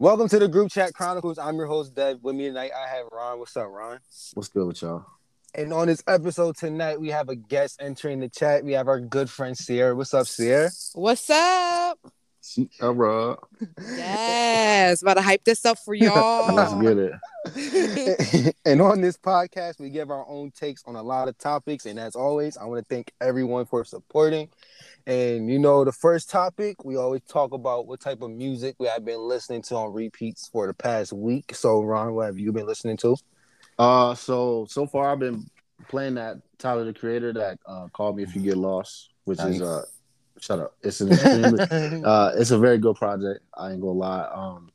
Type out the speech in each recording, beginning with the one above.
Welcome to the Group Chat Chronicles. I'm your host, Dev. With me tonight, I have Ron. What's up, Ron? What's good with y'all? And on this episode tonight, we have a guest entering the chat. We have our good friend Sierra. What's up, Sierra? What's up? Sierra. Yes, about to hype this up for y'all. Let's get it. and on this podcast, we give our own takes on a lot of topics. And as always, I want to thank everyone for supporting. And you know, the first topic, we always talk about what type of music we have been listening to on repeats for the past week. So, Ron, what have you been listening to? Uh, so so far I've been playing that Tyler the Creator that uh, called me if you get lost, which Nice. is uh, shut up. It's an extremely uh, it's a very good project. I ain't gonna lie. Um,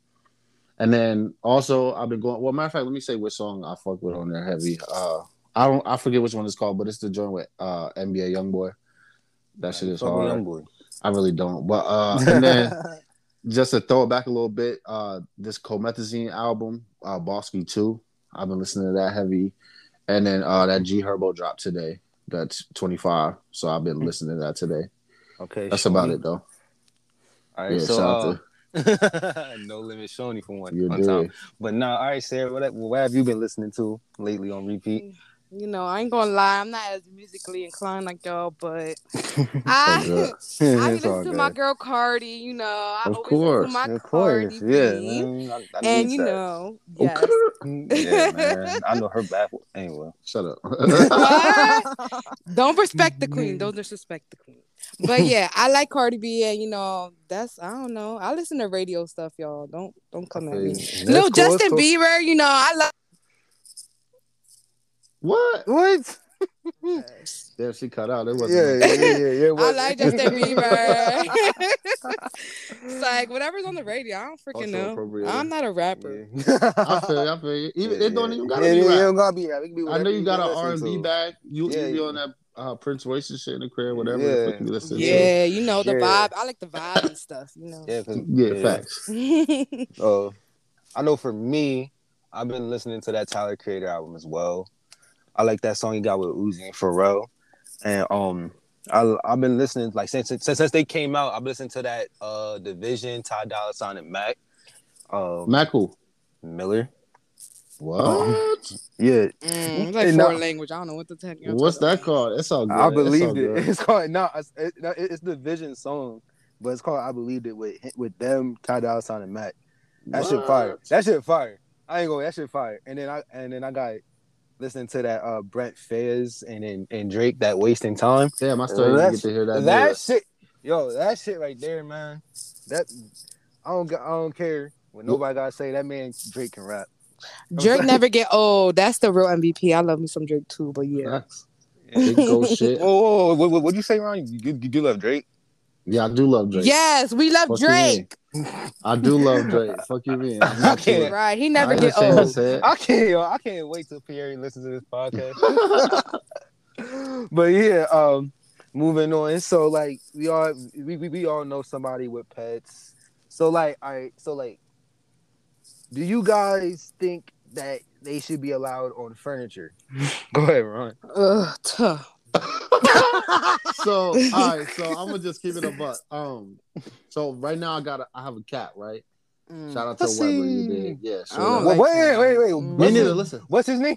and then also I've been going. Well, matter of fact, let me say which song I fuck with on there heavy. Uh, I don't I forget which one it's called, but it's the joint with uh NBA YoungBoy. That shit is hard. I really don't. But uh, and then just to throw it back a little bit, uh, this Comethazine album, uh, Bawskee Two. I've been listening to that heavy, and then uh, that G Herbo dropped today. That's twenty five. So I've been listening to that today. okay, That's Shoney. about it though. All right, Yeah, so uh, no limit Shoney for one, one time. But no, all right, Sarah, what, what have you been listening to lately on repeat? You know, I ain't gonna lie, I'm not as musically inclined like y'all, but I. I listen to my girl Cardi. You know, I Of always course, listen to my Of course, Cardi yeah, man. I, I And you that. know, oh, Okay. Mm, yeah, man. I know her back. Anyway, Shut up. Don't respect the queen. Mm-hmm. Don't disrespect the queen. But yeah, I like Cardi B, and you know, that's I don't know. I listen to radio stuff, y'all. Don't don't come at me. Little cool, Justin cool. Bieber, you know, I love. What? What? Yeah, she cut out. It wasn't. yeah, yeah, yeah. yeah. I what- like Justin Bieber. it's like whatever's on the radio. I don't freaking Also know. appropriated. I'm not a rapper. Yeah. I feel you. I feel you. Even it don't even gotta yeah, be yeah, rap. It don't gotta be rap. It can be I know whatever you got an R and B back. bag. You Yeah, you be yeah. on that uh, Prince Royce shit in the crib, whatever Yeah. you listen to. Yeah, you know the Yeah. vibe. I like the vibe and stuff. You know. Yeah, 'cause- Yeah, facts. Uh, I know for me, I've been listening to that Tyler Creator album as well. I like that song he got with Uzi and Pharrell, and um, I I've been listening like since since since they came out. I've listened to that uh DVSN, Ty Dolla Sign, and Mac, um, Mac who? Miller. What? Yeah, Mm, it's like And now- foreign language. I don't know what the heck. y'all What's talking that called? It's all good. I It's all believed it. good. It's called no, it's, it, it's the Vision song, but it's called I believed it with with them, Ty Dolla Sign, and Mac. That shit fire. That shit fire. I ain't going. That shit fire. And then I and then I got listening to that uh Brent Faiyaz and then and Drake that wasting time. Damn, I still didn't get to hear that. That, neither. shit, yo, that shit right there, man. That I don't I don't care what nobody gotta say. That man Drake can rap. Drake never get old. That's the real MVP. I love me some Drake too, but yeah. Facts. Big ghost shit. Oh, what what what'd you say, Ron? You, you, you do love Drake? Yeah, I do love Drake. Yes, we love Fuck Drake. I do love Drake. Fuck you, man. I'm I not can't- sure. Right, he never ain't get I old. I can't, yo, I can't wait till Pierre listens to this podcast. but yeah, um, moving on. So like we all we, we, we all know somebody with pets. So like all right, so like do you guys think that they should be allowed on furniture? Go ahead, Ron. Ugh, tough. so all right, so I'm gonna just keep it a butt. Um, so right now I got a, I have a cat, right? Mm. Shout out to Let's Weber, you did. Yeah. I So Well, like wait, that. wait, wait. Mm. me neither. Listen, what's his name?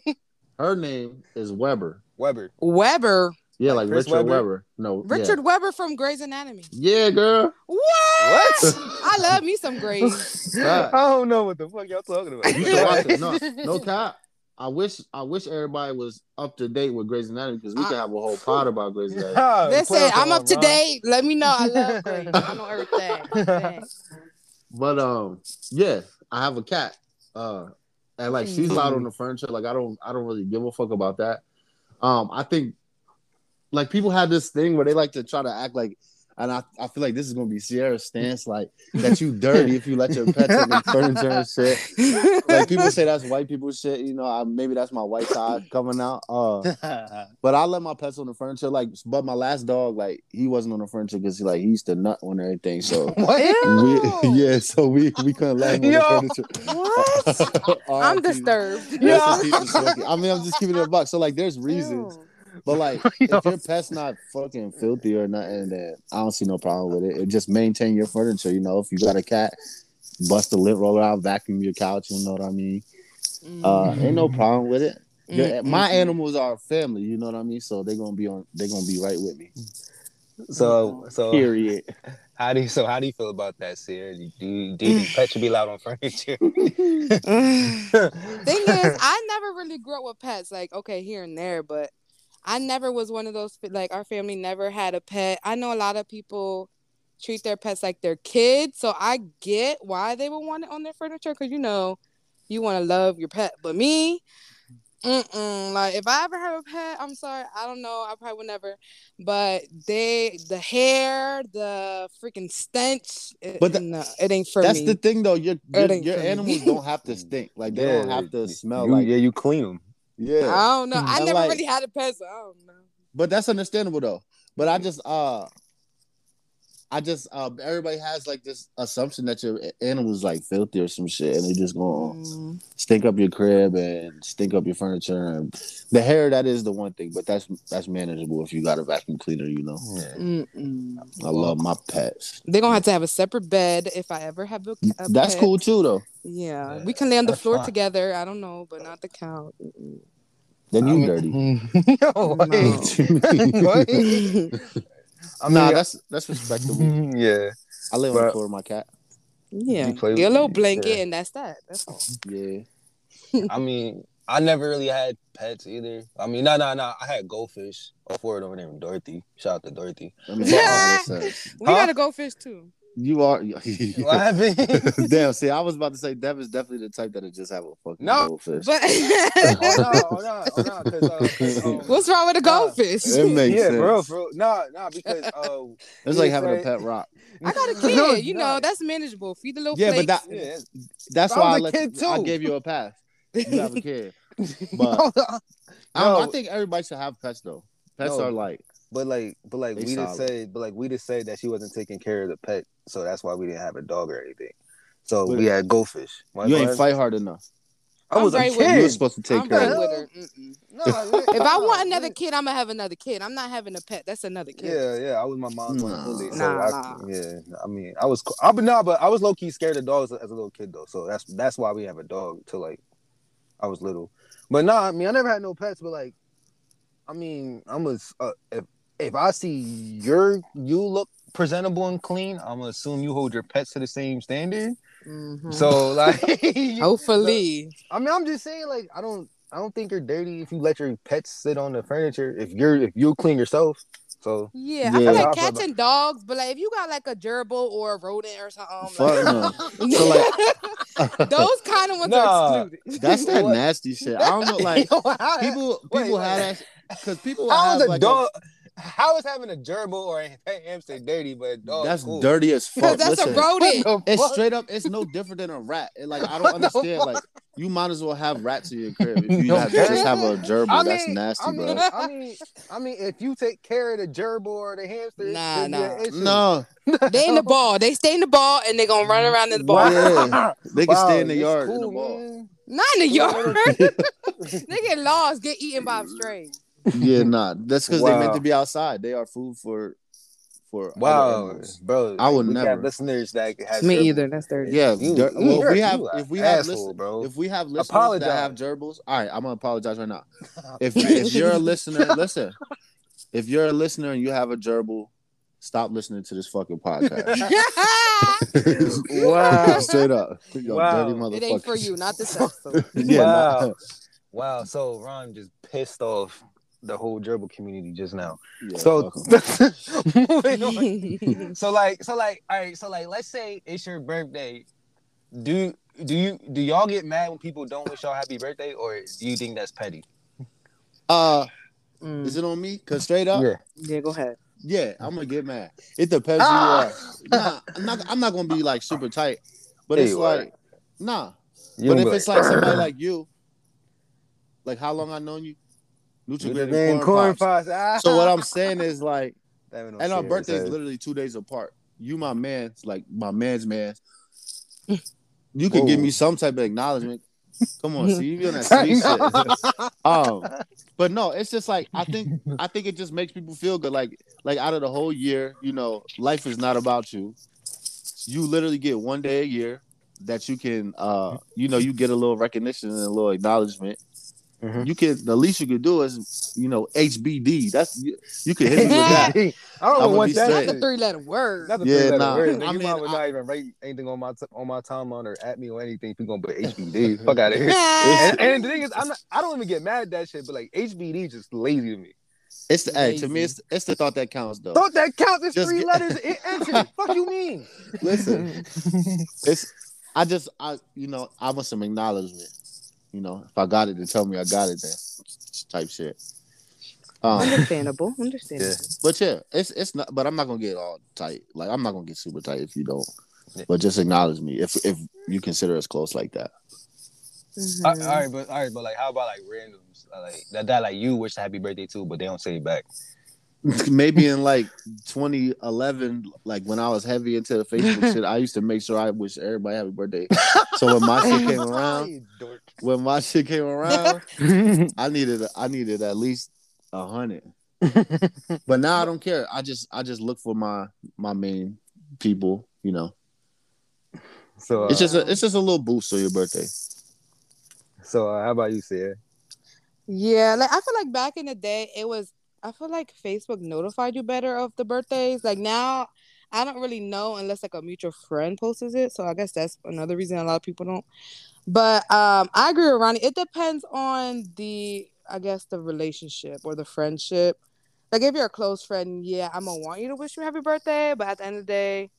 her name is Weber. Weber. Weber, Yeah, Like like, Chris Richard Webber? Weber. No, Richard Webber from Grey's Anatomy. Yeah, yeah girl. What? What? I love me some Grey's. I don't know what the fuck y'all talking about. You should watch it. No, no cap. I wish I wish everybody was up to date with Grey's Anatomy because we could have a whole pod about Grey's Anatomy. Ah, Listen, I'm on, up to date. Let me know. I love Grey's. I know everything. But um, yeah, I have a cat. Uh, and like she's loud on the furniture. Like I don't, I don't really give a fuck about that. Um, I think like people have this thing where they like to try to act like, and I, I feel like this is gonna be Sierra's stance, like that you dirty if you let your pets in the furniture and shit. Like people say that's white people shit. You know, I, maybe that's my white side coming out. Uh, but I let my pets on the furniture. Like, but my last dog, like he wasn't on the furniture because he like he used to nut on everything. So. We, yeah, so we we couldn't let him Yo. on the furniture. What? I'm disturbed. Rest in peace to Smokey. I mean, I'm just keeping it a buck. So like, there's reasons, Ew. But like, if your pet's not fucking filthy or nothing, then I don't see no problem with it. It just maintain your furniture. You know, if you got a cat, bust the lint roller out, vacuum your couch. You know what I mean? Uh, ain't no problem with it. Your- Mm, my mm, animals are family. You know what I mean? So they're gonna be on. They're gonna be right with me. So so Period. how do you so how do you feel about that, Sierra? Do you, do you think pets should be allowed on furniture? mm. Thing is, I never really grew up with pets. Like, okay, here and there, but I never was one of those. Like, our family never had a pet. I know a lot of people treat their pets like their kids, so I get why they would want it on their furniture because you know, you want to love your pet. But me, Mm-mm. Like if I ever have a pet, I'm sorry, I don't know, I probably would never. But they, the hair, the freaking stench, it, But the- no, it ain't for That's me. the thing, though. Your your, your for me. animals don't have to stink. Like they don't have to smell you, like. yeah, you clean them. Yeah. I don't know. I And never like- really had a pet, so I don't know. but that's understandable though. But I just uh I just uh everybody has like this assumption that your animals like filthy or some shit and they just gonna Mm. stink up your crib and stink up your furniture and the hair that is the one thing, but that's that's manageable if you got a vacuum cleaner, you know. Mm-mm. I love my pets. They're gonna have to have a separate bed if I ever have a, a That's pet. cool too though. Yeah, Yeah, we can lay on the floor fine. together. I don't know, but not the couch. Then you dirty. no, No. wait. I mean, nah, that's that's respectable. yeah. I live on the floor of my cat. yeah, You play get a blanket yeah. and that's that. That's all. Yeah. I mean, I never really had pets either. I mean, no, no, no. I had goldfish. A Ford over there in Dorothy. Shout out to Dorothy. I mean, that all makes sense. We Huh? got a goldfish too. You are What happened? Damn, see, I was about to say Dev is definitely the type that'll just have a fucking No, goldfish. But oh, no, no, oh, no, 'cause, uh, 'cause, um, what's wrong with a Nah. goldfish? It makes yeah, sense. bro, bro. No, no, because uh, It's like having a pet rock. I got a kid. it's you not. know that's manageable. Feed the little Yeah, but that- yeah. That's I why was I, a let kid, you, I gave you a pass. You have a kid. But No, I, don't know, I think everybody should have pets though. Pets No. are like but like, but like, They we just say, but like, we just said that she wasn't taking care of the pet, so that's why we didn't have a dog or anything. So But- we had goldfish. Why- you why- ain't fight hard enough. I was I'm a right with You were supposed to take I'm care right of it. with her. No, If I want another kid, I'm gonna have another kid. I'm not having a pet. That's another kid. Yeah, yeah, I was my mom's one Nah. bully. So Nah, I, yeah, I mean, I was, I but nah, but I was low key scared of dogs as a little kid though. So that's that's why we have a dog till like I was little. But nah, I mean, I never had no pets. But like, I mean, I'm a uh, if if I see your you look presentable and clean, I'm gonna assume you hold your pets to the same standard. Mhm. So like, hopefully, I mean, I'm just saying, like, I don't, I don't think you're dirty if you let your pets sit on the furniture. If you're, if you clean yourself. So yeah. I feel like I cats and dogs, but like if you got like a gerbil or a rodent or something, like, no. So like those kind of ones Nah. are excluded. that's that nasty shit. I don't know, like Yo, how- people Wait, people wait. have that because people How have is a like dog? How is having a gerbil or a hamster dirty, but a a, dog that's cool? dirty as fuck. that's Listen, a rodent. It's fuck? straight up. It's no different than a rat. It, like I don't understand. Like you might as well have rats in your crib if you No, have, just have a gerbil. I that's nasty, I mean, bro. I mean, I mean, if you take care of the gerbil or the hamster, it Nah, could be an nah. No, They in the ball. They stay in the ball and they gonna run around in the ball. Wow. they can Wow, stay in the it's yard in the ball. man. Not in the yard. they get lost, get eaten by a stray. Yeah, nah. That's because they meant to be outside. They are food for for Wow, bro. I would we never. have listeners that have Me gerbils. either. That's dirty. Yeah, You- der- you- well, we have if we have asshole, listen, bro. if we have listeners Apologize. that have gerbils, all right, I'm gonna apologize right now. If if you're a listener, listen. If you're a listener and you have a gerbil, stop listening to this fucking podcast. Wow. straight up, you Wow. dirty it ain't for you, not this episode. yeah, Wow. nah. Wow. So Ron just pissed off the whole gerbil community just now. Yeah, so moving on. so like so like all right so like let's say it's your birthday do do you do y'all get mad when people don't wish y'all happy birthday or do you think that's petty uh, Mm. is it on me? Cause straight up, yeah, Yeah, go ahead. Yeah, I'm gonna get mad. It depends who you are. Nah, I'm not. I'm not gonna be like super tight, but Yeah, it's you are. like, nah. You but if it's like somebody like you, like how long I known you, Nutrigrain Man, and corn corn pops. pops. So what I'm saying is like, no and our serious birthdays ass. literally two days apart. You my man, like my man's man. You could Whoa. give me some type of acknowledgement. Come on, see you on that sweet shit. Um, but no, it's just like I think I think it just makes people feel good. Like like out of the whole year, you know, life is not about you. You literally get one day a year. that you can, uh, you know, you get a little recognition and a little acknowledgement. Mhm. You can the least you could do is, you know, HBD. That's you, you can hit me with that. I don't I'ma want be that. straight. That's a three letter word. That's a Yeah, three-letter nah. word. I you mean, might would I- not even write anything on my t- on my timeline or at me or anything. People gonna put HBD. Fuck out of here. And, and the thing is, I'm not, I don't even get mad at that shit, but like HBD just lazy to me. It's the, hey, to me, it's it's the thought that counts though. Thought that counts as Just three get- letters in entity. Fuck you mean? Listen, it's I just I you know I want some acknowledgement. You know, if I got it, to tell me I got it, then type shit. Um, Understandable. Understandable. but yeah, it's it's not. But I'm not gonna get all tight. Like I'm not gonna get super tight if you don't. Yeah. But just acknowledge me if if you consider us close like that. Mhm. all right, but all right, but like, how about like randoms? Like that, that like you wish happy birthday too, but they don't say it back. Maybe in like 2011, like when I was heavy into the Facebook shit, I used to make sure I wish everybody happy birthday. So when my shit came around, You dork. When my shit came around, I needed I needed at least a hundred. But now I don't care. I just I just look for my my main people. You know, so, uh, it's just a, it's just a little boost on your birthday. so uh, how about you, Sarah? Yeah, like I feel like back in the day, it was. I feel like Facebook notified you better of the birthdays. Like now, I don't really know unless like a mutual friend posts it. So I guess that's another reason a lot of people don't. But um, I agree with Ronnie. It depends on the, I guess, the relationship or the friendship. Like if you're a close friend, yeah, I'm gonna want you to wish you happy birthday. But at the end of the day,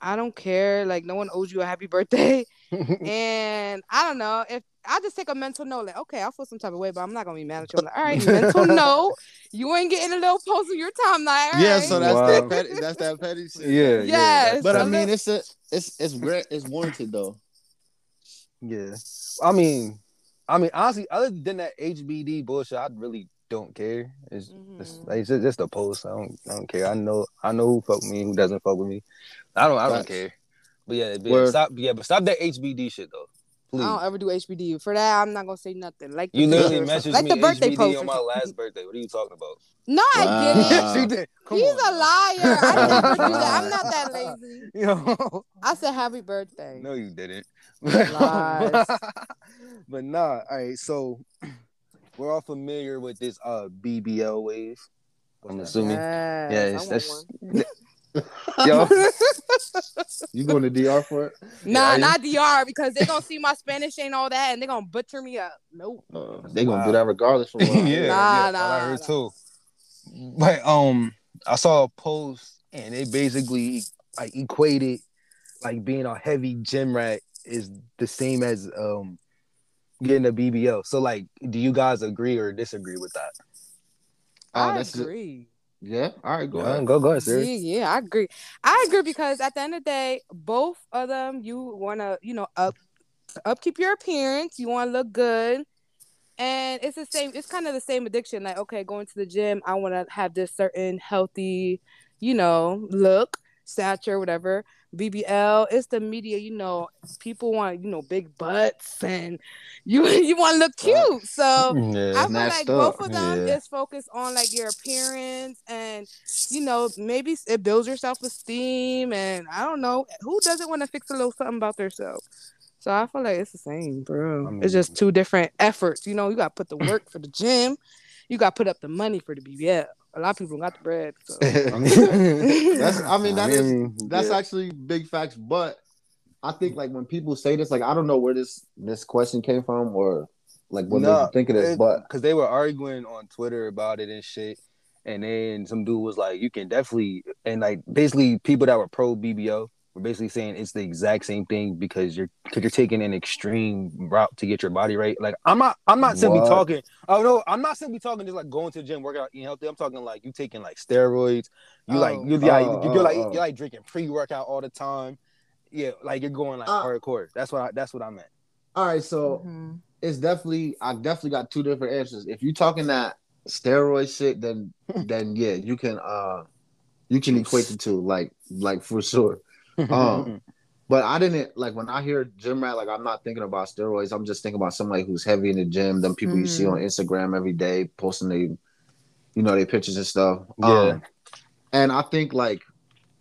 I don't care. Like no one owes you a happy birthday. and I don't know if I just take a mental note, like, okay, I'll feel some type of way, but I'm not gonna be mad at you. I'm like, all right, mental note, you ain't getting a little post on your timeline. all Yeah, so that's Wow. that petty, that's that petty shit. yeah, Yes. But I mean, it's a it's it's great. It's warranted though. Yeah, yeah. I mean, I mean, honestly, other than that HBD bullshit, I really don't care. It's, it's, Mhm. like, it's just, just a post. I don't, I don't care. I know, I know who fuck with me, who doesn't fuck with me. I don't, I don't Facts. care. But yeah, but Word. stop. Yeah, but stop that HBD shit though, Please. I don't ever do HBD. For that, I'm not gonna say nothing. Like You literally picture messaged something. me like the birthday HBD post. on my last birthday. What are you talking about? No, I Wow. didn't. Uh, she did. Come He's on. a liar. I didn't do that. I'm not that lazy. Yo, I said happy birthday. no, you didn't. Lies. but nah, all right. So we're all familiar with this uh BBL wave. I'm assuming. Yes, Yes, I want that's yo. You going to DR for it? Nah, Yeah, not DR because they're gonna see my Spanish ain't all that and they're gonna butcher me up. Nope. Uh, they gonna Wow. do that regardless. From yeah, what I yeah. Nah, nah, I heard nah. too. But um, I saw a post and it basically like equated like being a heavy gym rat is the same as um getting a BBL. So like, do you guys agree or disagree with that? Oh, I that's it. agree. Yeah. All right. Go Go ahead, ahead. go go ahead, Yeah, sir. yeah, I agree. I agree because at the end of the day, both of them, you want to, you know, up upkeep your appearance. You want to look good, and it's the same. It's kind of the same addiction. Like, okay, going to the gym, I want to have this certain healthy, you know, look, stature, whatever. BBL, it's the media. You know, people want, you know, big butts, and you you want to look cute. So. I feel like up. both of them Yeah. is focused on like your appearance and you know maybe it builds your self esteem and I don't know who doesn't want to fix a little something about themselves. So I feel like it's the same, bro. I mean- it's just two different efforts. You know, you got to put the work for the gym, you got to put up the money for the BBL. A lot of people don't got the bread. So. I mean, That's. I mean, that I is. That's yeah. actually big facts. But I think like when people say this, like I don't know where this this question came from or like what Nah, they think of this, but because they were arguing on Twitter about it and shit. And then some dude was like, "You can definitely," and like basically people that were pro BBL were basically saying it's the exact same thing because you're because you're taking an extreme route to get your body right. Like I'm not, I'm not simply What? talking. Oh no, I'm not simply talking just like going to the gym, working out, eating healthy. I'm talking like you taking like steroids. You like Oh. you like Oh, you're like oh, oh. you're like drinking pre workout all the time. Yeah, like you're going like Uh, hardcore. That's what I, that's what I meant. all right. So Mhm. it's definitely I definitely got two different answers. If you're talking that steroid shit, then then yeah, you can uh you can equate the two, like like for sure. Um, But I didn't like when I hear gym rat, like I'm not thinking about steroids. I'm just thinking about somebody who's heavy in the gym, them people you see on Instagram every day posting they you know, their pictures and stuff. Yeah. Um, and I think like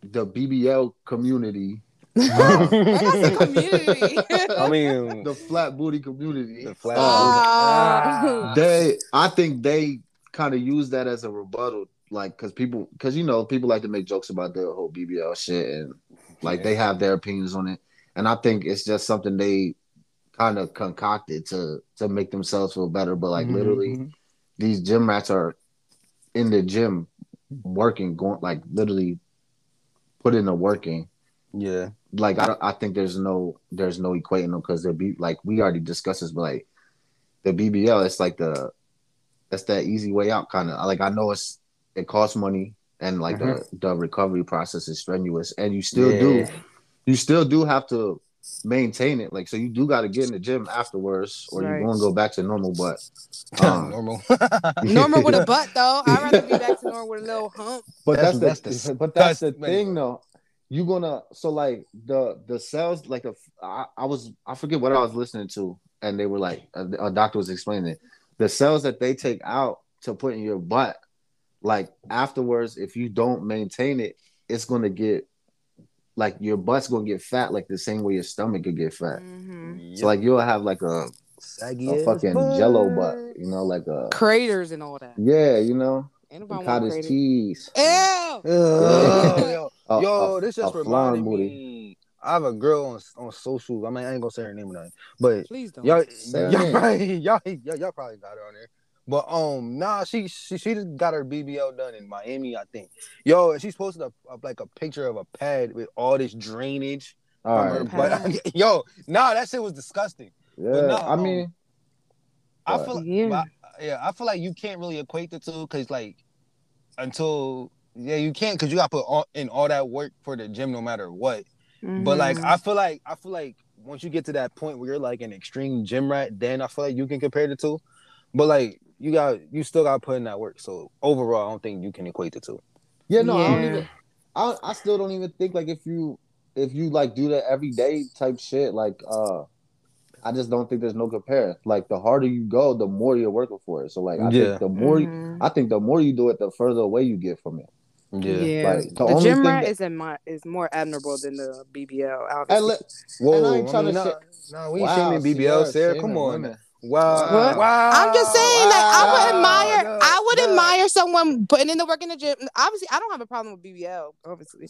the BBL community That's a community. I mean, the flat booty community. The flat Ah. they, I think they kind of use that as a rebuttal, like because people, because you know, people like to make jokes about the whole BBL shit, and like Yeah. they have their opinions on it, and I think it's just something they kind of concocted to to make themselves feel better. But like Mhm, literally, mhm. these gym rats are in the gym working, going like literally put in the working. yeah, Like I, don't- I think there's no there's no equating them because they're be like we already discussed this, but like the BBL, it's like the that's that easy way out kind of. Like I know it's it costs money and like the the recovery process is strenuous, and you still do Mm-hmm. You still do have to maintain it. Like so, you do got to get in the gym afterwards, or Right. you're going to go back to normal. But um, normal. Normal with a butt though. I'd rather be back to normal with a little hump. But That's- that's, that's the, but that's the disgusting. thing though. you're gonna so like the the cells like a I, I was I forget what I was listening to and they were like a, a doctor was explaining it. The cells that they take out to put in your butt, like afterwards, if you don't maintain it, it's gonna get like your butt's gonna get fat like the same way your stomach could get fat. Mhm. So like you'll have like a, saggy a ass fucking jello butt, you know, like a Craters and all that. yeah, you know, Ain't cottage cheese. Ew. Ugh, yo, A- yo, a- this just reminded booty. me. I have a girl on on social. I mean, I ain't gonna say her name or nothing, but Please don't. y'all, y'all, probably, y'all, y'all, y'all probably got her on there. But um, nah, she she she just got her BBL done in Miami, I think. Yo, and she's posted a, a like a picture of a pad with all this drainage All from right. her. Yo, nah, that shit was disgusting. Yeah, no, I um, mean, I What? feel like, Yeah. yeah. yeah, I feel like you can't really equate the two because like until yeah, you can't because you got to put all, in all that work for the gym no matter what. But like Mhm. I feel like I feel like once you get to that point where you're like an extreme gym rat, then I feel like you can compare the two. But like you got you still got to put in that work. So overall, I don't think you can equate the two. yeah, no, I don't even. I I still don't even think like if you if you like do that every day type shit, like uh, I just don't think there's no compare. Like the harder you go, the more you're working for it. So like I Yeah. think the more you, Mhm. I think the more you do it, the further away you get from it. yeah. Like, the the, only gym thing rat that- is in my, is more admirable than the BBL. And Obviously. let, Whoa, And I ain't I tryna mean, nah, say- nah, we ain't Wow, shaming BBL, Sierra Sarah. shaming Come on. women. Wow. Wow. I'm just saying, like, I would admire, No, I would no. admire someone putting in the work in the gym. Obviously, I don't have a problem with BBL, obviously,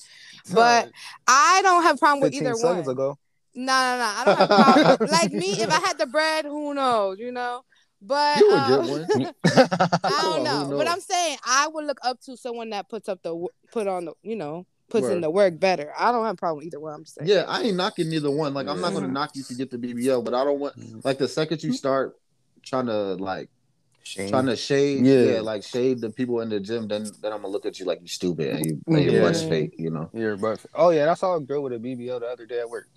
but I don't have a problem with 15 either seconds one. ago. No, no, no. I don't have a problem. like me, if I had the bread, who knows, you know? But You would um, get one. I don't on, know. But? I'm saying I would look up to someone that puts up the put on the you know puts in the work better. I don't have a problem either one. I'm just saying. Yeah, I ain't knocking neither one. Like I'm not gonna knock you to get the BBL, but I don't want mm-hmm. like the second you hmm? start trying to like Shame. trying to shade, Yeah. yeah. like shade the people in the gym, then then I'm gonna look at you like you stupid and you and your Yeah. butt's fake, you know. Your butt. Oh yeah, and I saw a girl with a BBL the other day at work.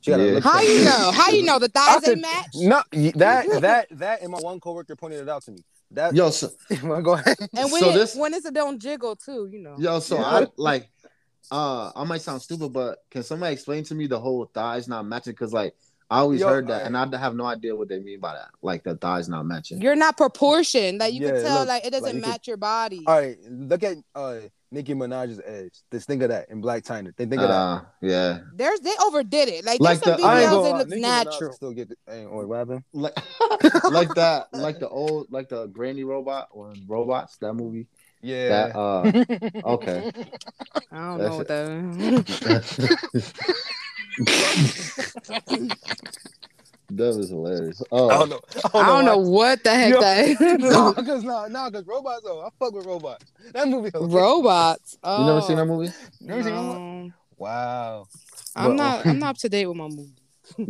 She got a Yeah. lip How thing. you know? How you know the I thighs said- ain't match? No, that that that and my one coworker pointed it out to me. That Yo, so go ahead. And when So it, this- when it's a don't jiggle too, you know. yo, so Yeah. I like uh I might sound stupid, but can somebody explain to me the whole thighs not matching? Cause like I always Yo, heard that, alright. and I have no idea what they mean by that. Like the thighs not matching. You're not proportioned. Like you Yeah, can tell, looks like it doesn't like you could- match your body. All right, look at uh Nicki Minaj's edge. Just think of that in Blac Chyna. They think of that. Uh, yeah, There's they overdid it. Like, Like there's some the- I ain't that lie, looks Nicki Minaj natural. Still get the, hey, oh, what happened? like like that, like the old, like the Granny robot or robots. That movie. Yeah. That uh, okay. I don't That's know what that that was hilarious. I Oh, don't know. I don't know why. what the heck Yo, that is. no, because no, no, because robots. Oh, I fuck with robots. That movie. hilarious. Robots. Oh, you never seen that movie? Never seen that movie? Wow. I'm But, not. I'm not up to date with my movie.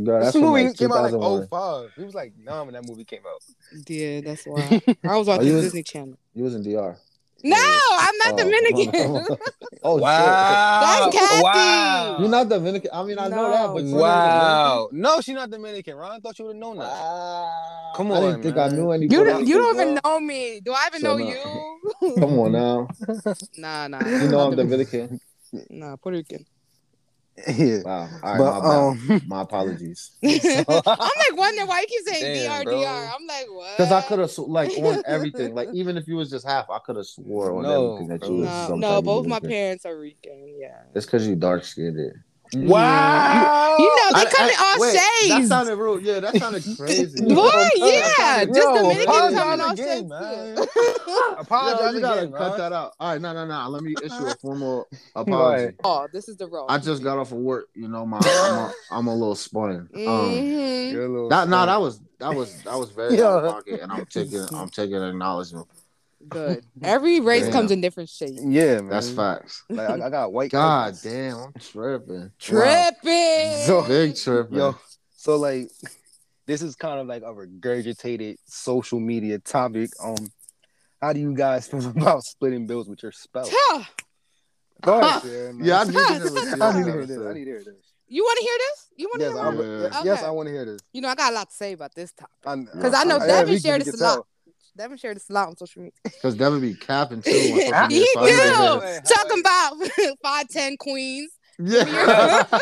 Girl, This movie like came out like 2001. 05. He was like nine when that movie came out. Yeah, that's why. I was watching you was- Disney Channel. You was in DR. No, I'm not Oh. Dominican. oh wow. That's Kathy. Wow. You're not Dominican. I mean, I know that, but Wow. No, she's not Dominican. Ron, thought you would have known that. Dominican. Come I didn't on, think. I knew any. you don't. You don't even know me. Do I even So know no. you? Come on now. Nah, nah. You know I'm not Dominican. Nah, Puerto Rican. Yeah. Wow. All right, But my um My apologies. I'm like wondering why you keep saying Damn, DR, bro. DR. I'm like, what? Because I could have like on everything. Like even if you was just half, I could have swore on No, everything that you was No, no, both my parents are Rican. Yeah. It's because you dark skinned. Wow. You know, they I- come in all wait, That sounded real. Yeah, that sounded crazy. Boy, yeah, Yo, just Dominicans apologize come in all shades. man. too. Yo, Apologize you gotta again, cut man. that out. All right, no, no, no. Let me issue a formal apology. Right. oh, this is the role. I just got off of work. You know, my I'm a, I'm a little spun. Um, Mhm. You're a little that no, smart. that was that was that was very Yeah. out of pocket, and I'm taking I'm taking acknowledgement. Good. Every race Damn. comes in different shapes. Yeah, man. That's facts. Like I, I got white. God cousins. damn, I'm tripping. Tripping. So- Big tripping. Yo, so like this is kind of like a regurgitated social media topic. Um, how do you guys feel about splitting bills with your spouse? Tuh. Go ahead, Sierra. Yeah, I need to hear what you I need to gotta hear this. I need to hear this. You want to hear this? You want to Yes, hear I, my- Yeah. yes, yes, I want to hear this. You know, I got a lot to say about this topic. Because I know yeah, Devin we- shared this a lot. Tell. Devin shared this a lot on social media. Because Devin be capping too. on he media, so I need to do. hear- Talking about five ten queens. Yeah.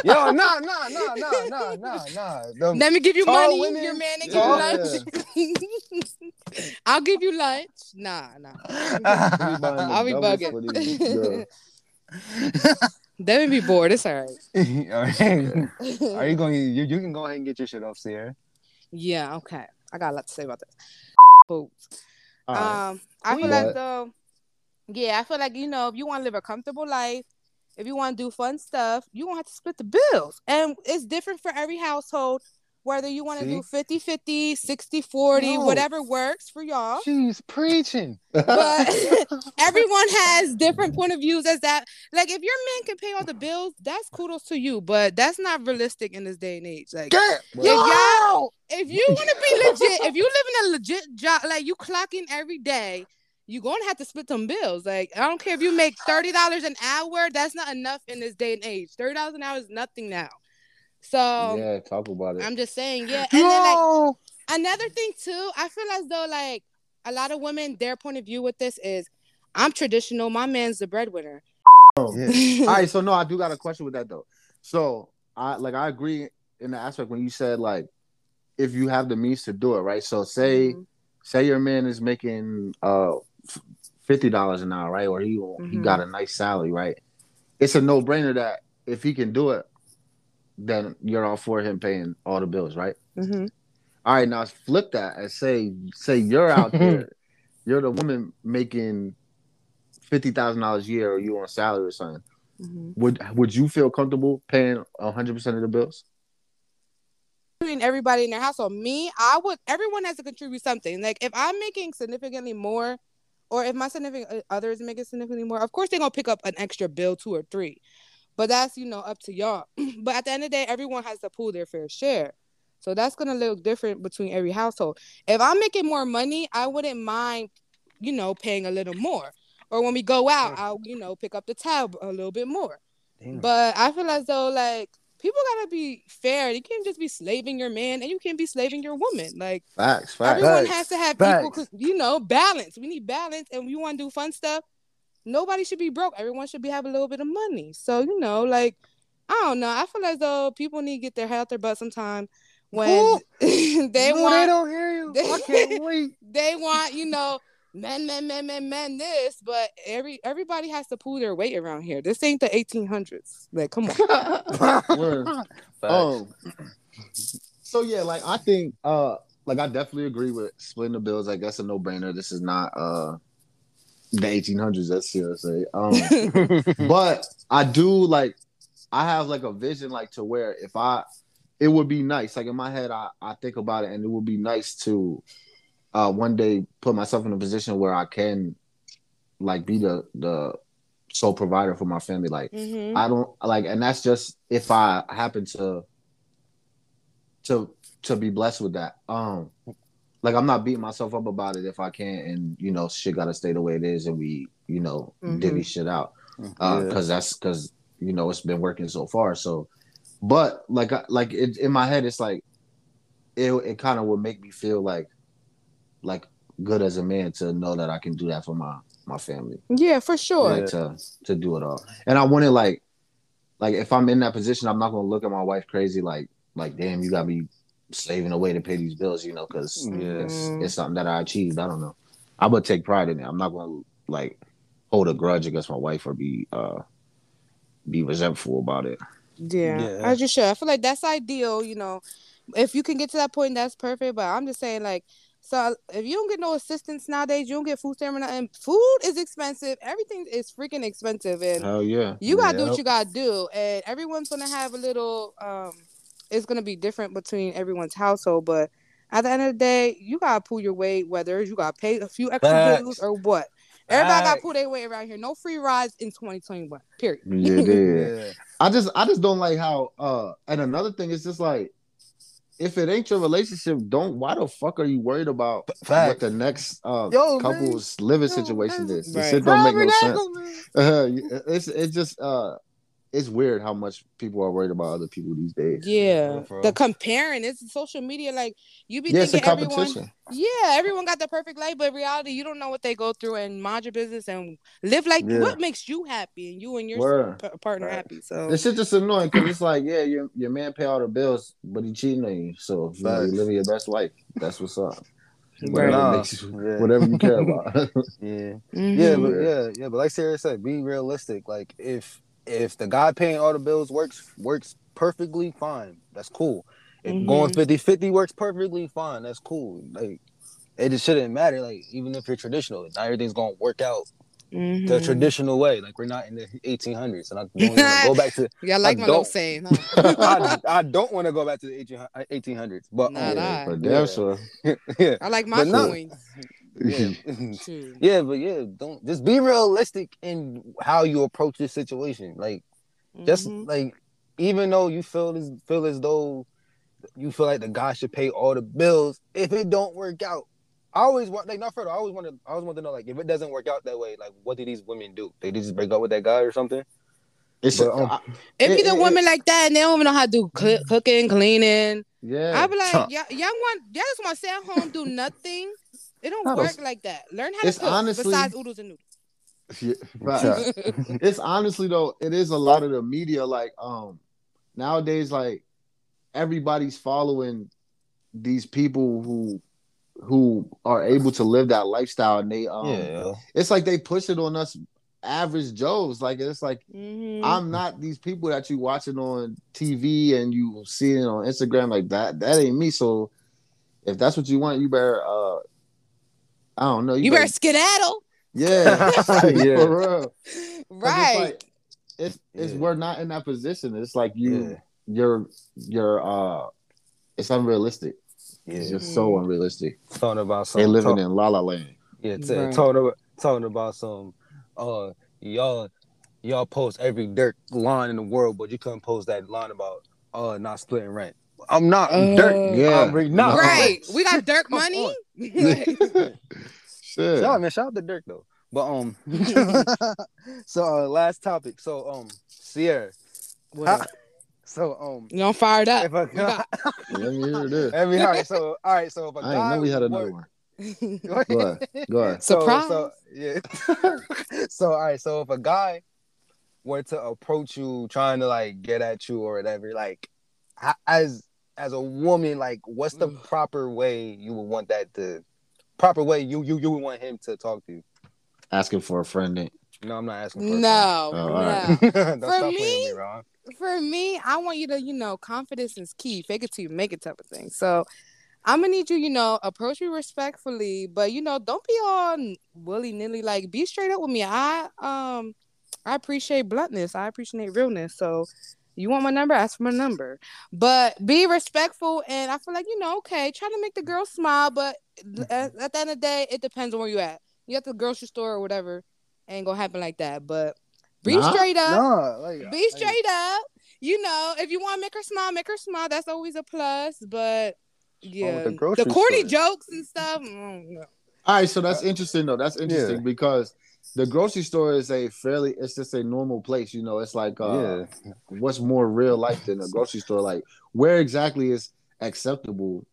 Yo, nah, nah, nah, nah, nah, nah, nah. Them- Let me give you money. women. Your man and Tall- give you lunch. I'll give you lunch. Nah, nah. I'll be bugging. splitting, Devin be bored. It's all right. All right. Are you going? You, you can go ahead and get your shit off, Sierra. Yeah, okay. I got a lot to say about this. Boobs. Right. Um, I feel like though, yeah, I feel like you know, if you want to live a comfortable life, if you want to do fun stuff, you won't have to split the bills, and it's different for every household. Whether you want to do 50 50, 60 40, No. whatever works for y'all. She's preaching. But everyone has different point of views as that. Like, if your man can pay all the bills, that's kudos to you. But that's not realistic in this day and age. Like, Get if y'all, if you want to be legit, if you live in a legit job, like you clocking every day, you're gonna have to split some bills. Like I don't care if you make thirty dollars an hour, that's not enough in this day and age. Thirty dollars an hour is nothing now. So yeah, talk about it. I'm just saying, yeah. And then like another thing too, I feel as though like a lot of women, their point of view with this is, I'm traditional. My man's the breadwinner. Yeah. All right, so no, I do got a question with that though. So I like I agree in the aspect when you said like if you have the means to do it, right? So say Mhm. say your man is making uh fifty dollars an hour, right? Or he he Mhm. got a nice salary, right? It's a no brainer that if he can do it, then you're all for him paying all the bills, right? Mhm. All right, now flip that and say say you're out there, you're the woman making fifty thousand dollars a year, or you on salary or something. Mhm. Would would you feel comfortable paying hundred percent of the bills? Between everybody in their household, me, I would. Everyone has to contribute something. Like if I'm making significantly more, or if my significant other is making significantly more, of course they're gonna pick up an extra bill, two or three. But that's you know up to y'all. but at the end of the day, everyone has to pull their fair share. So that's gonna look different between every household. If I'm making more money, I wouldn't mind, you know, paying a little more. Or when we go out, I'll you know pick up the tab a little bit more. Damn. But I feel as though like people gotta be fair. You can't just be slaving your man, and you can't be slaving your woman. Like Facts, facts. everyone Facts. has to have Facts. equal, you know, balance. We need balance, and we want to do fun stuff. Nobody should be broke. Everyone should be have a little bit of money. So you know, like I don't know. I feel as though people need to get their head out their butt sometime when Who? they No, they don't hear you. they- I can't wait. they want you know men men men men men this but every everybody has to pull their weight around here this ain't the 1800s like come on Word. Facts. Um, so yeah, like I think, uh, like I definitely agree with splitting the bills. I guess a no brainer. This is not uh the 1800s. That's seriously. Um, but I do like I have like a vision like to where if I it would be nice like in my head I, I think about it and it would be nice to uh one day put myself in a position where I can like be the the sole provider for my family like Mhm. I don't like and that's just if I happen to to to be blessed with that um like I'm not beating myself up about it if I can't and you know shit gotta stay the way it is and we you know Mhm. divvy shit out Yeah. because that's because you know it's been working so far. So, but like like it, in my head, it's like it it kind of would make me feel like like good as a man to know that I can do that for my my family, yeah for sure like to to do it all. And I want it like like if I'm in that position, I'm not gonna look at my wife crazy like like damn you got me slaving away to pay these bills, you know, because Yeah. it's it's something that I achieved. I don't know. I'm gonna take pride in it. I'm not gonna like hold a grudge against my wife or be uh be resentful about it. Yeah, Yeah. as you should. I feel like that's ideal. You know, if you can get to that point, that's perfect. But I'm just saying, like, so if you don't get no assistance nowadays, you don't get food stamina, and food is expensive. Everything is freaking expensive, and Hell yeah. you gotta do what you gotta do. And everyone's gonna have a little. um It's gonna be different between everyone's household, but at the end of the day, you gotta pull your weight. Whether you gotta pay a few extra Facts. bills or what. Everybody gotta Facts. pull their weight around here. No free rides in 2021. Period. Yeah. Yeah. I just I just don't like how uh and another thing is just like if it ain't your relationship, don't why the fuck are you worried about what the next uh Yo, man. couple's living Yo, situation man. is? Right. This shit don't make no sense. Eggleman. Uh, it's it's just uh it's weird how much people are worried about other people these days. Yeah, For real. the comparing it's social media. Like you be Yeah, it's a thinking everyone, competition. yeah, everyone got the perfect life, but in reality, you don't know what they go through and mind your business and live like Yeah. what makes you happy and you and your Word. partner Right. happy. So This shit just annoying because it's like, yeah, your your man pay all the bills, but he cheating on you. So you know, you Facts. living your best life. That's what's up. Whatever Nah, makes you, yeah. whatever you care about. Yeah. Mhm. Yeah, but yeah, yeah, but like Sarah said, be realistic. Like if if the guy paying all the bills works works perfectly fine, that's cool. If Mhm. going 50-50 works perfectly fine, that's cool. Like it just shouldn't matter. Like even if you're traditional, not everything's gonna work out the Mhm. traditional way. Like we're not in the 1800s, and I don't wanna go back to. Yeah, I like I my little don't- saying. Huh? I, I don't want to go back to the 1800s, but Not um, I. for Yeah. damn sure. yeah, I like my But no. Coins yeah. Yeah, but yeah, don't just be realistic in how you approach this situation. Like, just Mhm. like, even though you feel as feel as though you feel like the guy should pay all the bills, if it don't work out, I always want like not further. I always want to. I always want to know like if it doesn't work out that way, like what do these women do? They just break up with that guy or something? It's But, um, I- If it- you the it- women like that and they don't even know how to do cl- cooking, cleaning, yeah. I'd be like, Huh. y'all, y'all want, y'all just want to sit at home do nothing. It don't No, work it's- like that. Learn how to it's cook honestly- besides oodles and noodles. Yeah, facts. it's honestly though, it is a lot of the media. Like um nowadays, like everybody's following these people who who are able to live that lifestyle, and they um, yeah, it's like they push it on us average Joes. Like it's like Mhm. I'm not these people that you watching on TV and you seeing on Instagram like that. That ain't me. So if that's what you want, you better. uh I don't know. you better skedaddle, yeah, Yeah. for real. 'Cause right? It's, like, it's, it's Yeah. we're not in that position. It's like you, Yeah. you're, you're. uh It's unrealistic. It's yeah. just so unrealistic. Talking about some They living talk- in la la land. Yeah, t- Right. talking about talking about some uh y'all y'all post every dirt line in the world, but you couldn't post that line about uh not splitting rent. I'm not Uh, dirt. Yeah. I'm re- not right. We got dirt Come money. on. Shit. Shout out, man. Shout out to Dirk though. But um, so uh, last topic. So um, Sierra. What up? So um, You don't fired up. if got- Let me hear this. every all right, so all right, so if a I guy didn't know we had another work- one. Go ahead. Go ahead. So- Surprise. So, yeah. so all right. So if a guy were to approach you trying to like get at you or whatever, like as as a woman, like what's the proper way you would want that to proper way you you you would want him to talk to you? Asking for a friend. ain't- No, I'm not asking. For a no, Oh, no. right. For me, me, for me, I want you to, you know, confidence is key. Fake it till you make it type of thing. So I'm gonna need you, you know, approach me respectfully, but you know, don't be all willy nilly. Like, be straight up with me. I um, I appreciate bluntness. I appreciate realness. So you want my number? Ask for my number. But be respectful, and I feel like you know, okay, try to make the girl smile. But at, at the end of the day, it depends on where you at. You at the grocery store or whatever, ain't gonna happen like that. But be Nah. straight up No, like be straight up. You know, if you want to make her smile, make her smile. That's always a plus. But yeah, the the, corny store. jokes and stuff. mm, no. All right, so that's interesting though. That's interesting Yeah. because the grocery store is a fairly it's just a normal place, you know. It's like uh yeah, what's more real life than a grocery store? Like where exactly is acceptable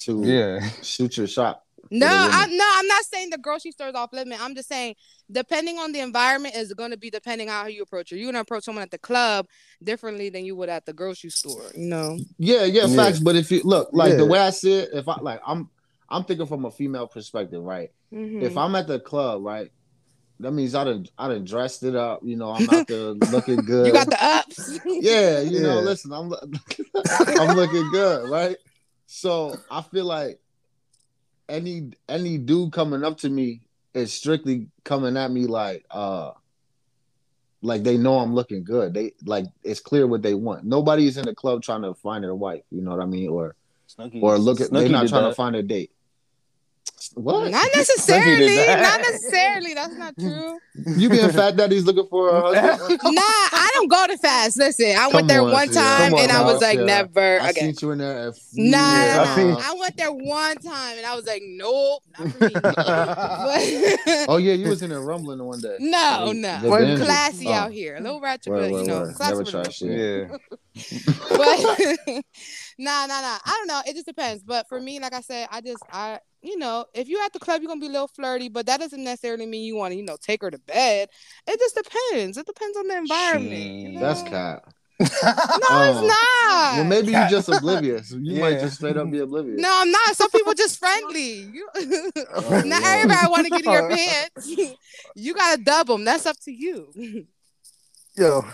to yeah. shoot your shot? No, the women. I no, I'm not saying the grocery store is off limit. I'm just saying depending on the environment is going to be depending on how you approach it You're gonna approach someone at the club differently than you would at the grocery store. You know. Yeah, yeah, Yeah. facts. But if you look like Yeah. the way I see it, if I like I'm I'm thinking from a female perspective, right? Mhm. If I'm at the club, right, that means I done I done dressed it up. You know, I'm out there looking good. You got the ups. yeah, you know, listen, I'm I'm looking good, right? So I feel like any any dude coming up to me is strictly coming at me like uh like they know I'm looking good. They like it's clear what they want. Nobody's in the club trying to find a wife, you know what I mean? Or Snooki, or look at they're not trying that. to find a date. What? Not necessarily. Not necessarily. That's not true. You being fat daddy's looking for a husband? nah, I don't go to fast. Listen, I Come went there on, one time on and I was like, Sierra. never I again. seen you in there. At Nah, Yeah, nah, I seen- nah. I went there one time and I was like, nope, not for me. but Oh yeah, you was in there rumbling one day. no, The- no, the What? Benji. classy Oh. out here, a little ratchet, Word, but you know, word. classy Never with try shit. yeah. but nah, nah, nah. I don't know. It just depends. But for me, like I said, I just I you know, if you're at the club, you're gonna be a little flirty, but that doesn't necessarily mean you want to, you know, take her to bed. It just depends. It depends on the environment. You know? That's cat. No, Oh. it's not. Well, maybe you're just oblivious. You might Yeah. just straight up be oblivious. No, I'm not. Some people just friendly. You, Oh, not Lord. everybody want to get in your pants. you gotta dub them. That's up to you. Yo.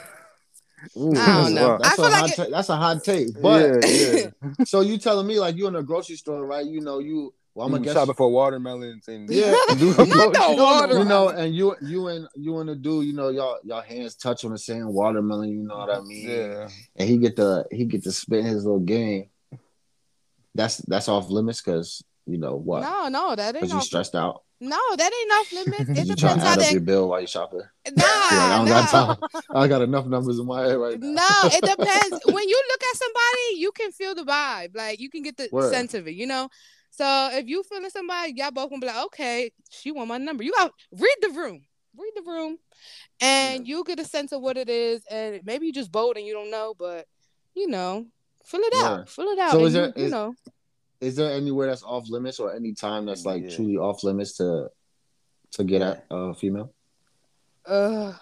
Ooh, I that's don't a- know. That's, I feel a hot like ta- that's a hot take. But yeah, yeah. so you telling me like you in a grocery store, right? You know you. Well, I'm I'm gonna guess. shopping for watermelons and Yeah. do Not the water. You know, and you you and you and the dude, you know, y'all y'all hands touch on the same watermelon. You know what I mean? Yeah. And he get the he get to spin his little game. That's that's off limits because you know what? No, no, that ain't Because you stressed out. No, that ain't off limits. It you depends how add up your bill while you shopping. Nah, I don't got time. I got enough numbers in my head right now. No, it depends. when you look at somebody, you can feel the vibe. Like you can get the Word. sense of it, you know? So if you feeling somebody, y'all both gonna be like, okay, she want my number. You got read the room. Read the room. And you get a sense of what it is. And maybe you just bold and you don't know, but you know, fill it out. Fill it out. So is there- you, you know. Is there anywhere that's off limits or any time that's like Yeah. truly off limits to to get at a female? Uh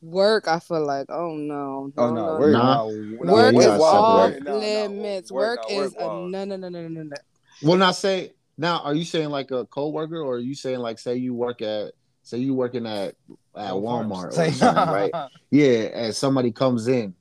work, I feel like, oh no. Oh no, no, no, work, Nah. is off separate. Nah, nah, limits. Work, is no no no no no no. Well, not say now. Are you saying like a coworker, or are you saying like say you work at say you working at at Walmart or something, right? Yeah, and somebody comes in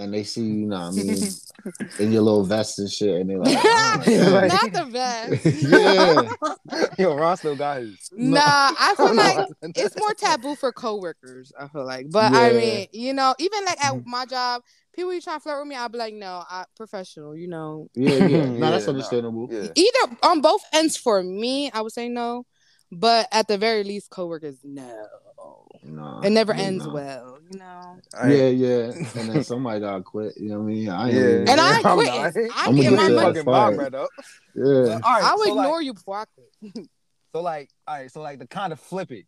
and they see you know what I mean in your little vest and shit, and they're like, oh, like- Not the best. yeah, Yo, Ron still got his. Nah, I feel like it's more taboo for coworkers. I feel like, but I mean, you know, even like at mm-hmm. my job, people you trying to flirt with me, I'll be like, no, I professional. You know, yeah, yeah. No, that's Yeah, nah. understandable. Yeah. either on both ends for me, I would say no, but at the very least, coworkers, no. No, It never ends no. well, you know. Yeah, yeah, and then somebody gotta quit. You know what I mean? I Yeah. even- And I ain't I'm quitting. not. I'm I'ma get my money. fucking fired. vibe right up. yeah. All right, I'll so ignore like, you before I quit. so like, all right, so like the kind of flip it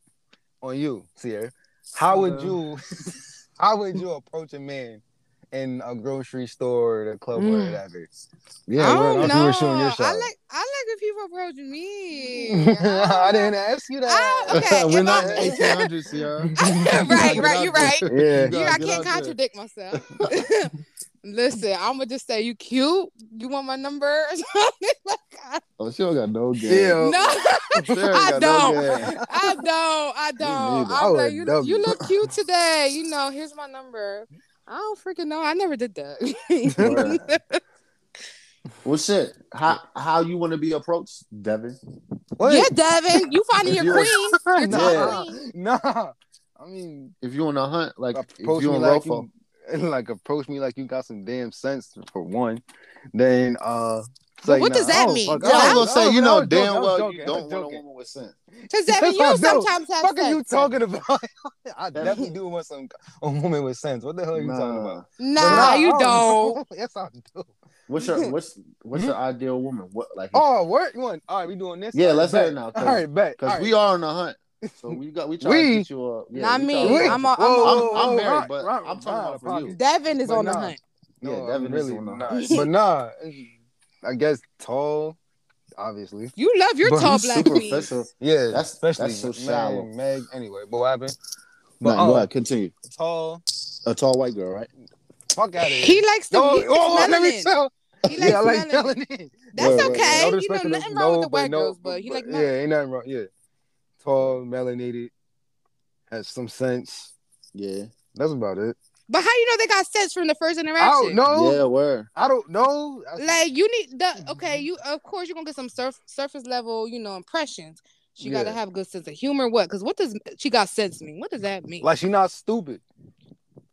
on you, Sierra. How would Uh. you, how would you approach a man in a grocery store, the club, or Mm. whatever? Yeah, I don't if you know. I like I like when people approach me. I I didn't ask you that. I- okay, We're not I- in 1800s here. right, right, you're right. Yeah. You, I can't out there. contradict myself. Listen, I'm gonna just say you cute. You want my number? Oh, she don't got no game. No, I don't. game. I don't. I don't. I'm like, you you. look cute today. You know, here's my number. I don't freaking know. I never did that. Word. Well, shit. How how you want to be approached, Devin? What? yeah, Devin, you finding your You- queen. Your top Yeah. queen. Nah. I mean, If you on a hunt, like if approach you me on like Rofo, you, like approach me like you got some damn sense for one. Then uh, it's But like, what nah, does that I mean? fuck- Yeah, yeah, I I was gonna say, you know was joking, damn I well joking, you don't want a woman with sense. Because Devin, That's you what I do. sometimes have Fuck are you talking about? I definitely do want some a woman with sense. What the hell are you talking about? Nah, nah, you I don't. yes, I do. What's your what's what's your hmm? ideal woman? What like? Oh, what? You want? All right, we doing this. Yeah, let's hear it now, All right, bet. Because we are on a hunt, so we got we try We? to get you a. Yeah, Not me. to- I'm a- I'm a- I'm- I'm married, Ron- but Ron- I'm talking Ron about for you. Devin is But on the nah. hunt. Yeah, No, Devin I'm is on the hunt. But nah, I guess tall, obviously. You love your But tall You black queens. superficial. Yeah, That's- especially that's so Meg- shallow. Meg, anyway, but what happened? No, But, go um, ahead, continue. Tall, A tall white girl, right? fuck out of here. He likes the no, he likes oh, let me melanin. tell. He likes yeah, I like melanin. melanin. That's Word, word, okay. No you know, nothing wrong no, with the white no, girls, but he like yeah, ain't nothing wrong. Yeah, tall, melanated, has some sense. Yeah. That's about it. But how you know they got sense from the first oh, interaction? I don't know. Yeah, where? I don't know. Like you need the okay. You of course you're gonna get some surf, surface level, you know, impressions. She got to have a good sense of humor. What? Because what does she got sense mean? What does that mean? like she not stupid.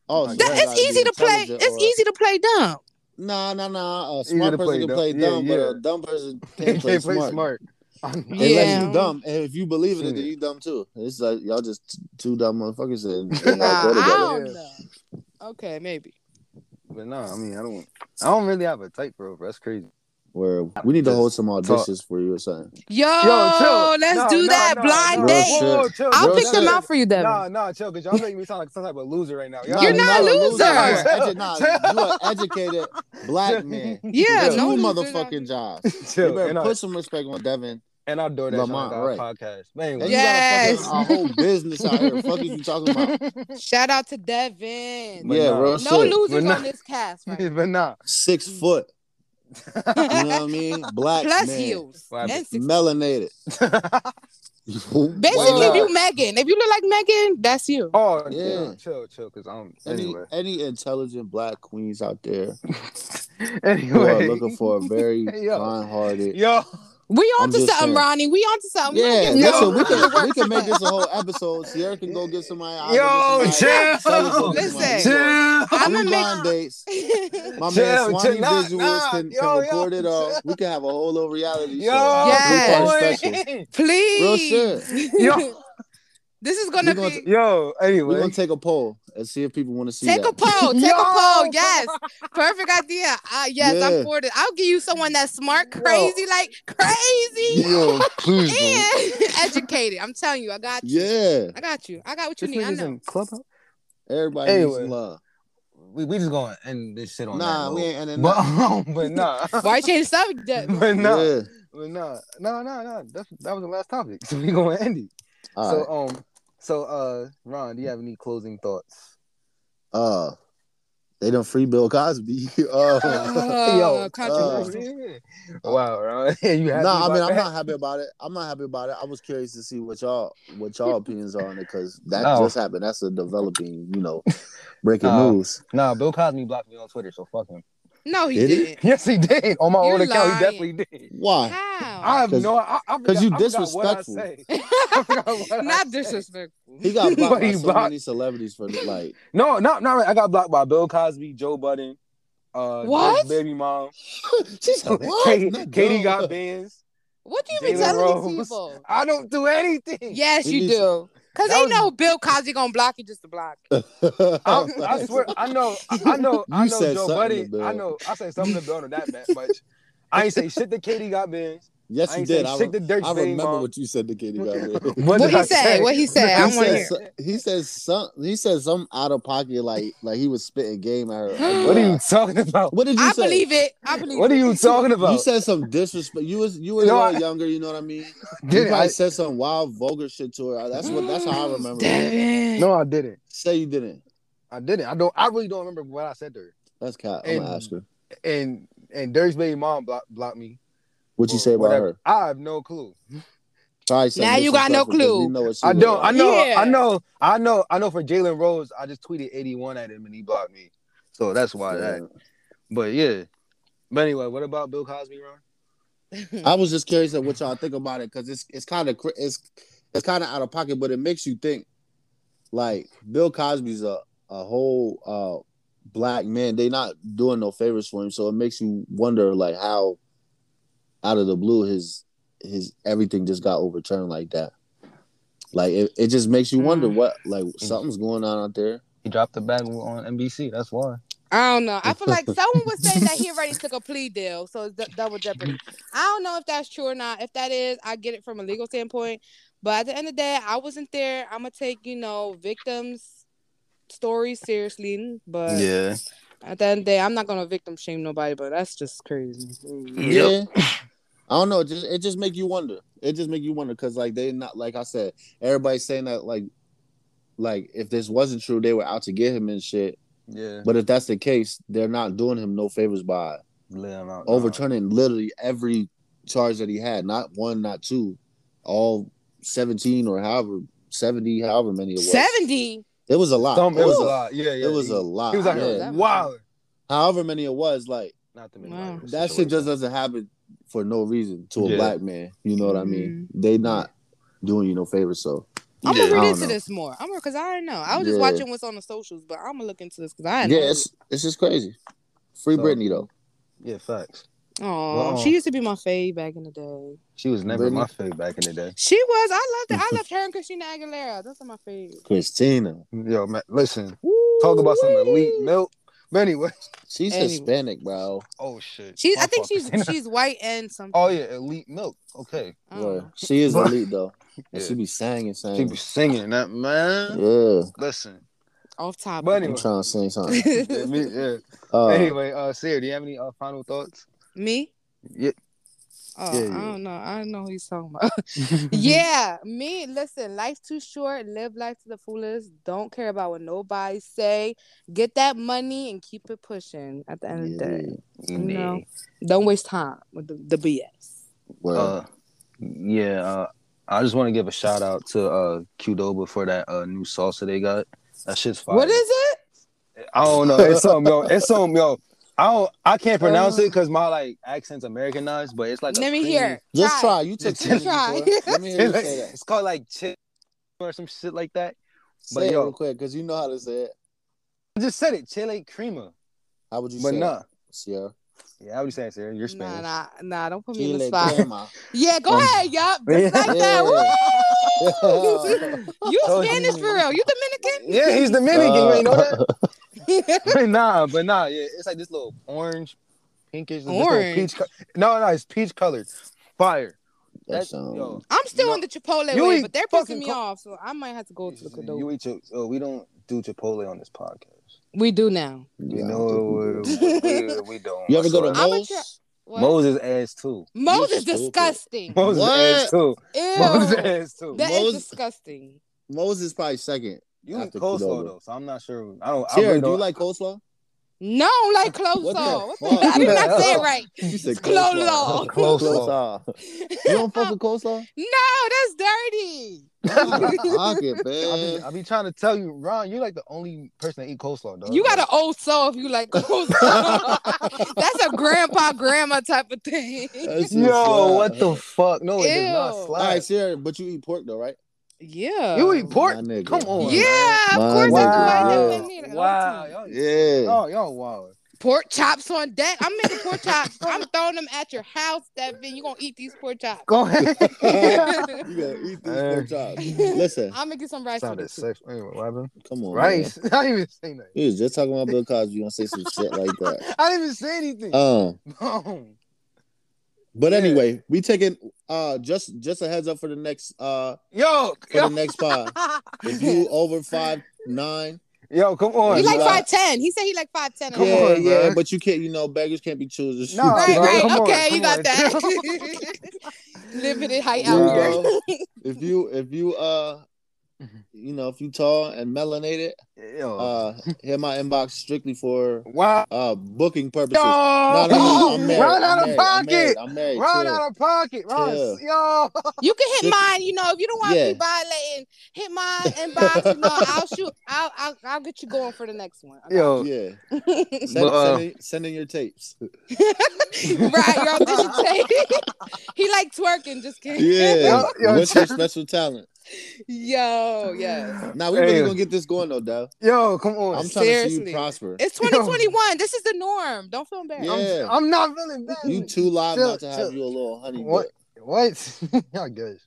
Oh, That- so That- you it's gotta be easy to play. intelligent It's or- easy to play dumb. Nah, nah, nah. A smart person play can dumb. play Yeah, dumb, but a dumb person Can't can't play play smart. smart. Unless Yeah. you dumb, and if you believe in it, then Yeah. you dumb too. It's like y'all just t- two dumb motherfuckers and Nah, go I together. don't know. Okay, maybe. But nah, I mean, I don't. I don't really have a type, bro. That's crazy. Where we need to hold some talk. auditions for you or something. Yo, Yo, chill. let's Nah, do nah, that nah, blind nah. Date. shit. Whoa, chill, I'll Real pick them out for you, Devin. Nah, nah, chill, because y'all making me sound like some type of loser right now. Y'all You're not a a loser. You're an nah, you're an educated black man. Yeah, Two no losers motherfucking jobs. You chill. better And, put some respect on Devin. And I'll do that Lamont, our right. podcast. But And anyway, you Yes. got a, fucking, a whole business out here. Fuck is you talking about? Shout out to Devin. But yeah, nah. real no shit. losers But nah. on this cast, right? but not Six mm. foot. You know what I mean? Black Plus man. heels. What happened? And six. Melanated. Basically, if you Megan, if you look like Megan, that's you. oh Yeah. yeah, chill, chill, because I'm any anyway. any intelligent black queens out there who are anyway, looking for a very Hey, kind-hearted. yo. We I'm on to something, saying. Ronnie. We on to something. Yeah, we listen, we can can we can make this a whole episode. Sierra can go get somebody. I'll Yo, go get somebody. chill. Sally can go Listen. somebody. Chill. I'm Three gonna make. dates. My Chill, man Swanee chill, nah, Visuals nah. can, Yo, can yo, record it uh, all. We can have a whole little reality Yo, show. Uh, yes. Three-part special. Please. shit. Yo. this is gonna We gonna be. Yo, Anyway, We're gonna take a poll and see if people want to see Take that. a poll. Take Yo. a poll. Yes. Perfect idea. Uh, yes, Yeah. I'm for it. I'll give you someone that's smart, crazy, like crazy, Yo, please, bro. and educated. I'm telling you, I got you. yeah, I got you. I got what you This need. I know. clubhouse. everybody needs Anyway. some love. We we just going to end this shit on Nah, that. we ain't ending But nothing. but nah. Why you change the subject? but nah. Yeah. But nah. No, no, no. That's that was the last topic. So we gonna end it. All so right. um so uh Ron, do you have any closing thoughts? Uh, they done free Bill Cosby. uh, Uh, controversy. wow, Ron. you happy nah, I about mean, I'm that? not happy about it. I'm not happy about it. I was curious to see what y'all what y'all opinions are on it because that No. just happened. That's a developing, you know, breaking No. news. Nah, Bill Cosby blocked me on Twitter, so fuck him. No, he Did didn't. Yes, he did. On my You're own account, lying. he definitely did. Why? How? I have 'Cause- no. I, I 'cause you forgot- I what I disrespectful. say. I what Not said. disrespectful. He got blocked But by he so blocked- many celebrities for like. No, not not right. I got blocked by Bill Cosby, Joe Budden, uh, What? Drake's baby mom. She's said, "What?" Katie, Not Katie Bill. got bands. What do you be Jalen telling these Rose. people? I don't do anything. Yes, He you needs- do. Cause That they was- know Bill Cosby gonna block you just to block. I, I swear, I know, I know, I know said Joe something Buddy. I know, I said something to Bill on that ma- much. I ain't say shit to Katie Got Bandz. Yes, you did. say I, shit to re- I baby remember mom. what you said to Katie. Got What, What did he I say? say? What he say? I he wanna said, hear. he says some. He said some out of pocket, like like he was spitting game at her. What are you talking about? What did you I say? I believe it. I believe it. What are you talking about? You said some disrespect. You was you were No, a I- little younger. You know what I mean. Did probably I? said some wild, vulgar shit to her. That's what. That's how I remember. it. No, I didn't. Say you didn't. I didn't. I don't. I really don't remember what I said to her. That's cat. I'm And- gonna ask her. And and Dirk's baby mom blocked blocked me. What you say about whatever. her? I have no clue. Probably something Now you got no clue. we know I don't. was. I know. Yeah. I know. I know. I know. For Jalen Rose, I just tweeted 81 at him and he blocked me. So that's why that. But yeah. But anyway, what about Bill Cosby, Ron? I was just curious of what y'all think about it because it's it's kind of it's it's kind of out of pocket, but it makes you think. Like Bill Cosby's a a whole uh black man. They not doing no favors for him, so it makes you wonder like how out of the blue his his everything just got overturned like that. Like it, it just makes you wonder Mm. what like something's going on out there. He dropped the bag on NBC. That's why. I don't know. I feel like someone was saying that he already took a plea deal, so it's d- double jeopardy. I don't know if that's true or not. If that is, I get it from a legal standpoint. But at the end of the day, I wasn't there. I'm gonna take you know victims' stories seriously. But Yeah. at the end of the day, I'm not gonna victim shame nobody. But that's just crazy. Yeah. I don't know. It just it just make you wonder. It just make you wonder because like they not like I said, everybody's saying that like like if this wasn't true, they were out to get him and shit. Yeah. But if that's the case, they're not doing him no favors by out. overturning literally every charge that he had. Not one, not two, all seventeen or however seventy, however many it was. Seventy. It was a lot. Some, it, was a a, lot. Yeah, yeah. it was he, a lot. He was out yeah. wow. However many it was, like Not to Wow. that shit just doesn't happen for no reason to a Yeah. black man. You know what I mean? Mm-hmm. They not doing you no favors. So I'm gonna I read into know. this more. I'm because I don't know. I was just Yeah. watching what's on the socials, but I'm gonna look into this because I yeah, know. it's it's just crazy. Free So- Britney though. Yeah, facts. Oh, Well, she used to be my fave back in the day. She was never Britney? my fave back in the day. She was. I loved it. I loved her and Christina Aguilera. Those are my faves. Christina. Yo, man, listen. Talk about some elite milk. But anyway. She's Anyway. Hispanic, bro. Oh shit. She's. My I think she's. Christina. She's white and something. Oh yeah, elite milk. Okay. I don't Word. know. She is elite though. And Yeah. she be singing, singing. She singing. be singing that man. Yeah, Listen. Off topic. But I'm anyway. trying to sing something. yeah, me, yeah. Uh, anyway, uh Sarah, do you have any uh, final thoughts? Me? Yeah. Oh, Yeah, I don't know. I don't know who he's talking about. yeah, me. Listen, life's too short. Live life to the fullest. Don't care about what nobody say. Get that money and keep it pushing. At the end of the day, yeah, you know, don't waste time with the, the BS. Well, Uh, yeah, uh, I just want to give a shout out to uh Qdoba for that uh new salsa they got. That shit's fire. What is it? I don't know. It's some yo. It's some yo. I don't. I can't pronounce Uh. it because my like accent's Americanized, but it's like. a Let me creamy- hear. Just Try. try. You took Just try. Let me hear you It's, say that. it's called like chip or some shit like that. But Say it yo- real quick, because you know how to say it. I just said it, chile crema. How would you But say nah. it, Sierra? Yeah, how would you say it, Sarah? You're Spanish. nah, nah. nah. Don't put me in the spot. crema. Yeah, go ahead, yup. Just like Yeah. that. Woo! you So- Spanish for real? You Dominican? Yeah, he's Dominican. you ain't know Uh, that? nah, but nah, yeah, it's like this little orange, pinkish, this little Orange? peach. Co- no, no, it's peach colored. Fire. That That's sound- yo. I'm still No. on the Chipotle way, but they're fucking pissing me co- off, so I might have to go to the Qdoba. You eat your, oh, we don't do Chipotle on this podcast. We do now. You Yeah, know, I we, we do. we, we don't. You ever go to I swear. Moe's? try- What? Moses ass too. Moe's You're is disgusting. Moses What? ass too. Moses Ew. ass too. That is Moe's- disgusting. Moe's is probably second. You eat after coleslaw Qdoba. though, so I'm not sure. I don't. I really do you don't- like coleslaw? No, like close What the What the fuck? I did not say it right. You said It's coleslaw. Coleslaw. Coleslaw. You don't fuck with coleslaw? No, that's dirty. Oh, Pocket, I be, man. I be trying to tell you, Ron, you're like the only person that eat coleslaw, dog. You got an old soul if you like coleslaw. that's a grandpa grandma type of thing. That shit Yo, slap. what the fuck? No, it does not All slide. right, Sierra, but you eat pork though, right? Yeah. You eat pork? My nigga. Come on. Yeah, of My course I do. I nigga. never Yeah. need. Wow. Y'all, Yeah. oh, y'all wild. Pork chops on deck. I'm making pork chops. I'm throwing them at your house, Devin. You're gonna eat these pork chops? Go ahead. you gotta eat these Uh, pork chops. Listen, I'm gonna get some rice with Sounded it. too. sexual. Anyway, what happened? come on. Rice. Man. I didn't even say that. He was just talking about Bill Cosby. You gonna say some shit like that? I didn't even say anything. Um, Boom. But Yeah. anyway, we taking uh just just a heads up for the next uh yo, for yo, the next pod. If you over five nine, yo, come on. He like five ten. He said he like five ten. Come yeah, on, yeah, man. but you can't, you know, beggars can't be choosers. Nah, Right, bro, right. come on, okay, come you got on. that. Limited height Yeah. out here. if you if you uh you know if you tall and melanated, Yo. uh hit my inbox strictly for wow. uh booking purposes. Yo, No, no, no, I'm married. run I'm out of married, I'm married, pocket. I'm married. Run chill. out of pocket. Run. Yo. You can hit mine, you know, if you don't want Yeah. to be violating, hit my inbox, you know, I'll shoot, I'll, I'll, I'll get you going for the next one. Yo. Yeah. Send, But, uh, send, in, send in your tapes. right, your audition tape. he like twerking, just kidding. Yeah. Yo, yo, What's your special talent? Yo, yes. Now we really gonna get this going though, Dad. Yo, come on. I'm trying to see you prosper. It's 2021. This is the norm. Don't feel embarrassed. Yeah. I'm, I'm not feeling bad. You too live Chill, not to have you a little honey. What? dip. What? I guess.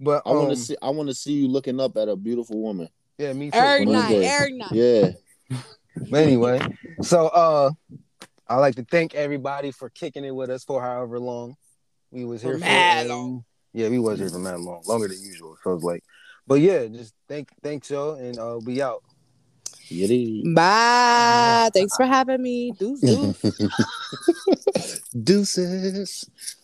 But I want um, to see. I want to see you looking up at a beautiful woman. Yeah, me too. Every One of night, every night. Yeah. But anyway, so uh, I like to thank everybody for kicking it with us for however long we was For here mad and- long. Yeah, we was here for that long, longer than usual. So it's like, but yeah, just thank thanks y'all, and uh, we out. Yiddy. Bye. Thanks for having me. Deuce, deuce. Deuces.